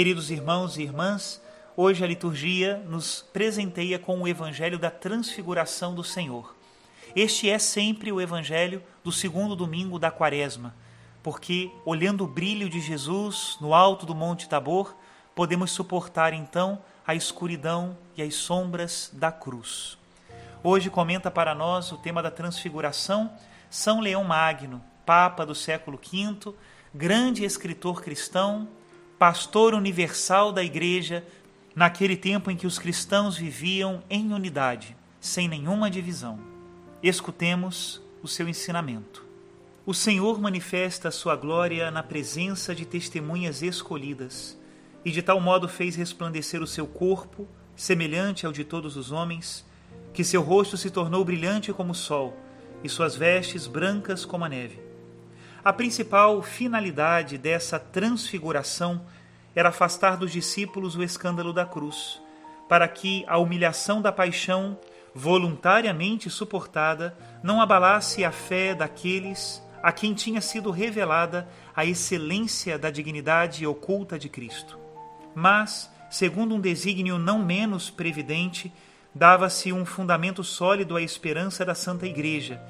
Queridos irmãos e irmãs, hoje a liturgia nos presenteia com o Evangelho da Transfiguração do Senhor. Este é sempre o Evangelho do segundo domingo da Quaresma, porque, olhando o brilho de Jesus no alto do Monte Tabor, podemos suportar então a escuridão e as sombras da cruz. Hoje comenta para nós o tema da Transfiguração São Leão Magno, Papa do século V, grande escritor cristão pastor universal da Igreja, naquele tempo em que os cristãos viviam em unidade, sem nenhuma divisão. Escutemos o seu ensinamento. O Senhor manifesta a sua glória na presença de testemunhas escolhidas, e de tal modo fez resplandecer o seu corpo, semelhante ao de todos os homens, que seu rosto se tornou brilhante como o sol, e suas vestes brancas como a neve. A principal finalidade dessa transfiguração era afastar dos discípulos o escândalo da cruz, para que a humilhação da paixão, voluntariamente suportada, não abalasse a fé daqueles a quem tinha sido revelada a excelência da dignidade oculta de Cristo. Mas, segundo um desígnio não menos previdente, dava-se um fundamento sólido à esperança da Santa Igreja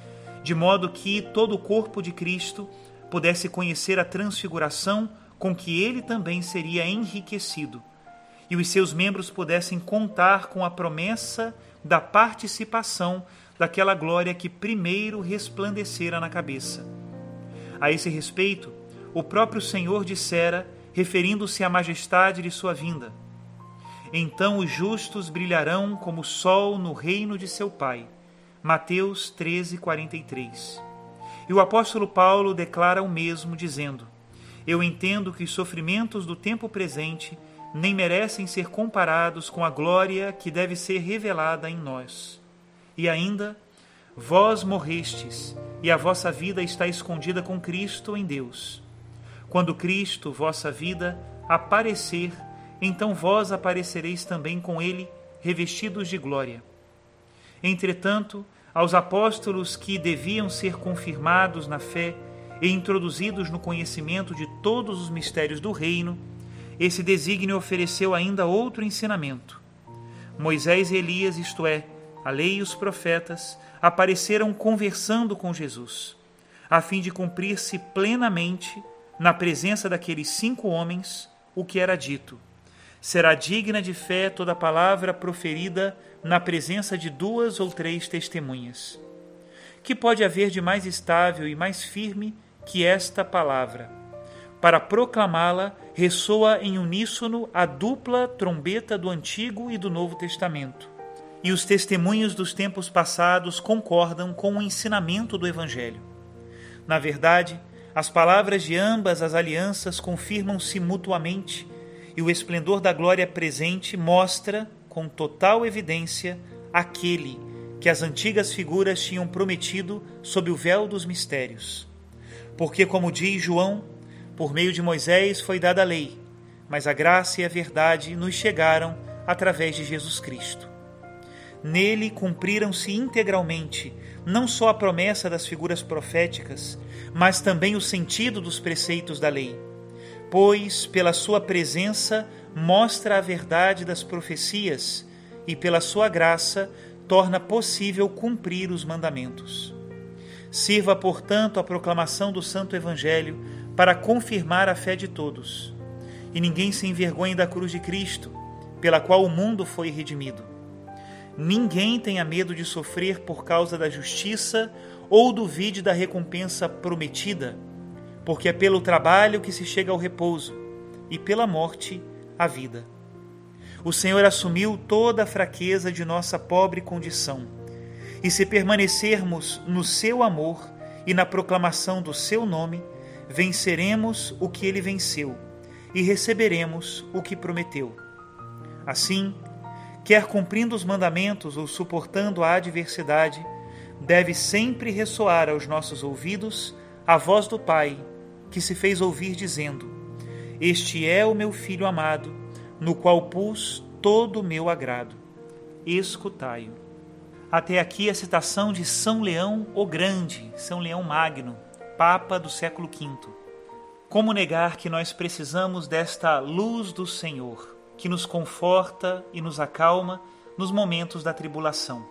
de modo que todo o corpo de Cristo pudesse conhecer a transfiguração com que ele também seria enriquecido, e os seus membros pudessem contar com a promessa da participação daquela glória que primeiro resplandecera na cabeça. A esse respeito, o próprio Senhor dissera, referindo-se à majestade de sua vinda: Então os justos brilharão como o sol no reino de seu Pai. Mateus 13, 43. E o apóstolo Paulo declara o mesmo, dizendo: Eu entendo que os sofrimentos do tempo presente nem merecem ser comparados com a glória que deve ser revelada em nós. E ainda, vós morrestes, e a vossa vida está escondida com Cristo em Deus. Quando Cristo, vossa vida, aparecer, então vós aparecereis também com Ele, revestidos de glória. Entretanto, aos apóstolos que deviam ser confirmados na fé e introduzidos no conhecimento de todos os mistérios do reino, esse desígnio ofereceu ainda outro ensinamento. Moisés e Elias, isto é, a lei e os profetas, apareceram conversando com Jesus, a fim de cumprir-se plenamente, na presença daqueles cinco homens, o que era dito será digna de fé toda palavra proferida na presença de duas ou três testemunhas. Que pode haver de mais estável e mais firme que esta palavra? Para proclamá-la, ressoa em uníssono a dupla trombeta do Antigo e do Novo Testamento. E os testemunhos dos tempos passados concordam com o ensinamento do Evangelho. Na verdade, as palavras de ambas as alianças confirmam-se mutuamente e o esplendor da glória presente mostra, com total evidência, aquele que as antigas figuras tinham prometido sob o véu dos mistérios. Porque, como diz João, por meio de Moisés foi dada a lei, mas a graça e a verdade nos chegaram através de Jesus Cristo. Nele cumpriram-se integralmente não só a promessa das figuras proféticas, mas também o sentido dos preceitos da lei pois pela sua presença mostra a verdade das profecias e pela sua graça torna possível cumprir os mandamentos. Sirva, portanto, a proclamação do Santo Evangelho para confirmar a fé de todos. E ninguém se envergonhe da cruz de Cristo, pela qual o mundo foi redimido. Ninguém tenha medo de sofrer por causa da justiça ou duvide da recompensa prometida porque é pelo trabalho que se chega ao repouso e pela morte a vida. O Senhor assumiu toda a fraqueza de nossa pobre condição, e se permanecermos no seu amor e na proclamação do seu nome, venceremos o que ele venceu e receberemos o que prometeu. Assim, quer cumprindo os mandamentos ou suportando a adversidade, deve sempre ressoar aos nossos ouvidos a voz do Pai que se fez ouvir dizendo: Este é o meu filho amado, no qual pus todo o meu agrado. Escutai-o. Até aqui a citação de São Leão o Grande, São Leão Magno, Papa do século V. Como negar que nós precisamos desta luz do Senhor, que nos conforta e nos acalma nos momentos da tribulação?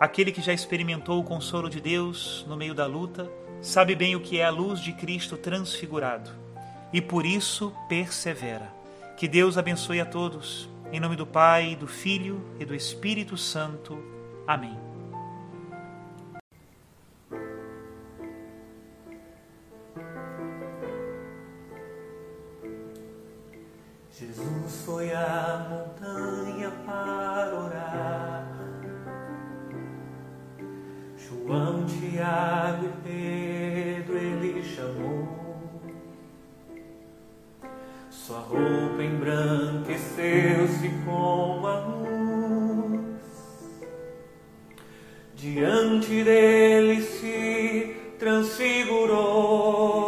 Aquele que já experimentou o consolo de Deus no meio da luta, sabe bem o que é a luz de Cristo transfigurado e por isso persevera. Que Deus abençoe a todos. Em nome do Pai, do Filho e do Espírito Santo. Amém. Jesus foi à montanha para orar. João, Tiago e roupa embranqueceu-se como a luz. Diante dele se transfigurou.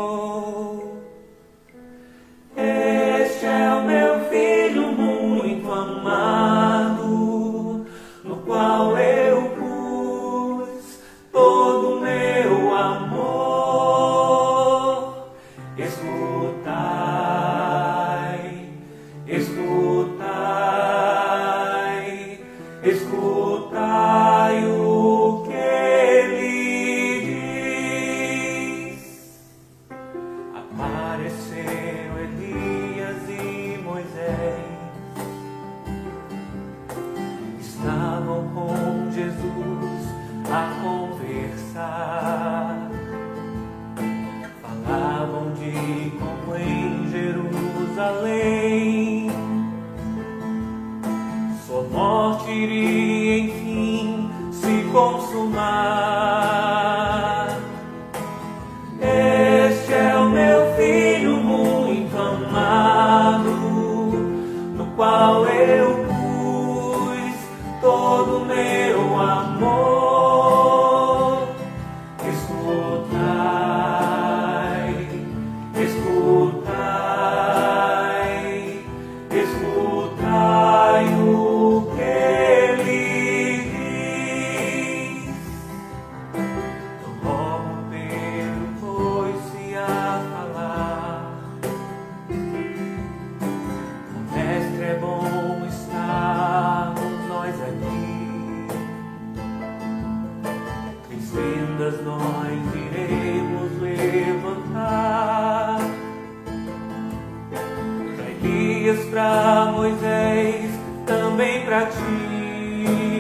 Oh.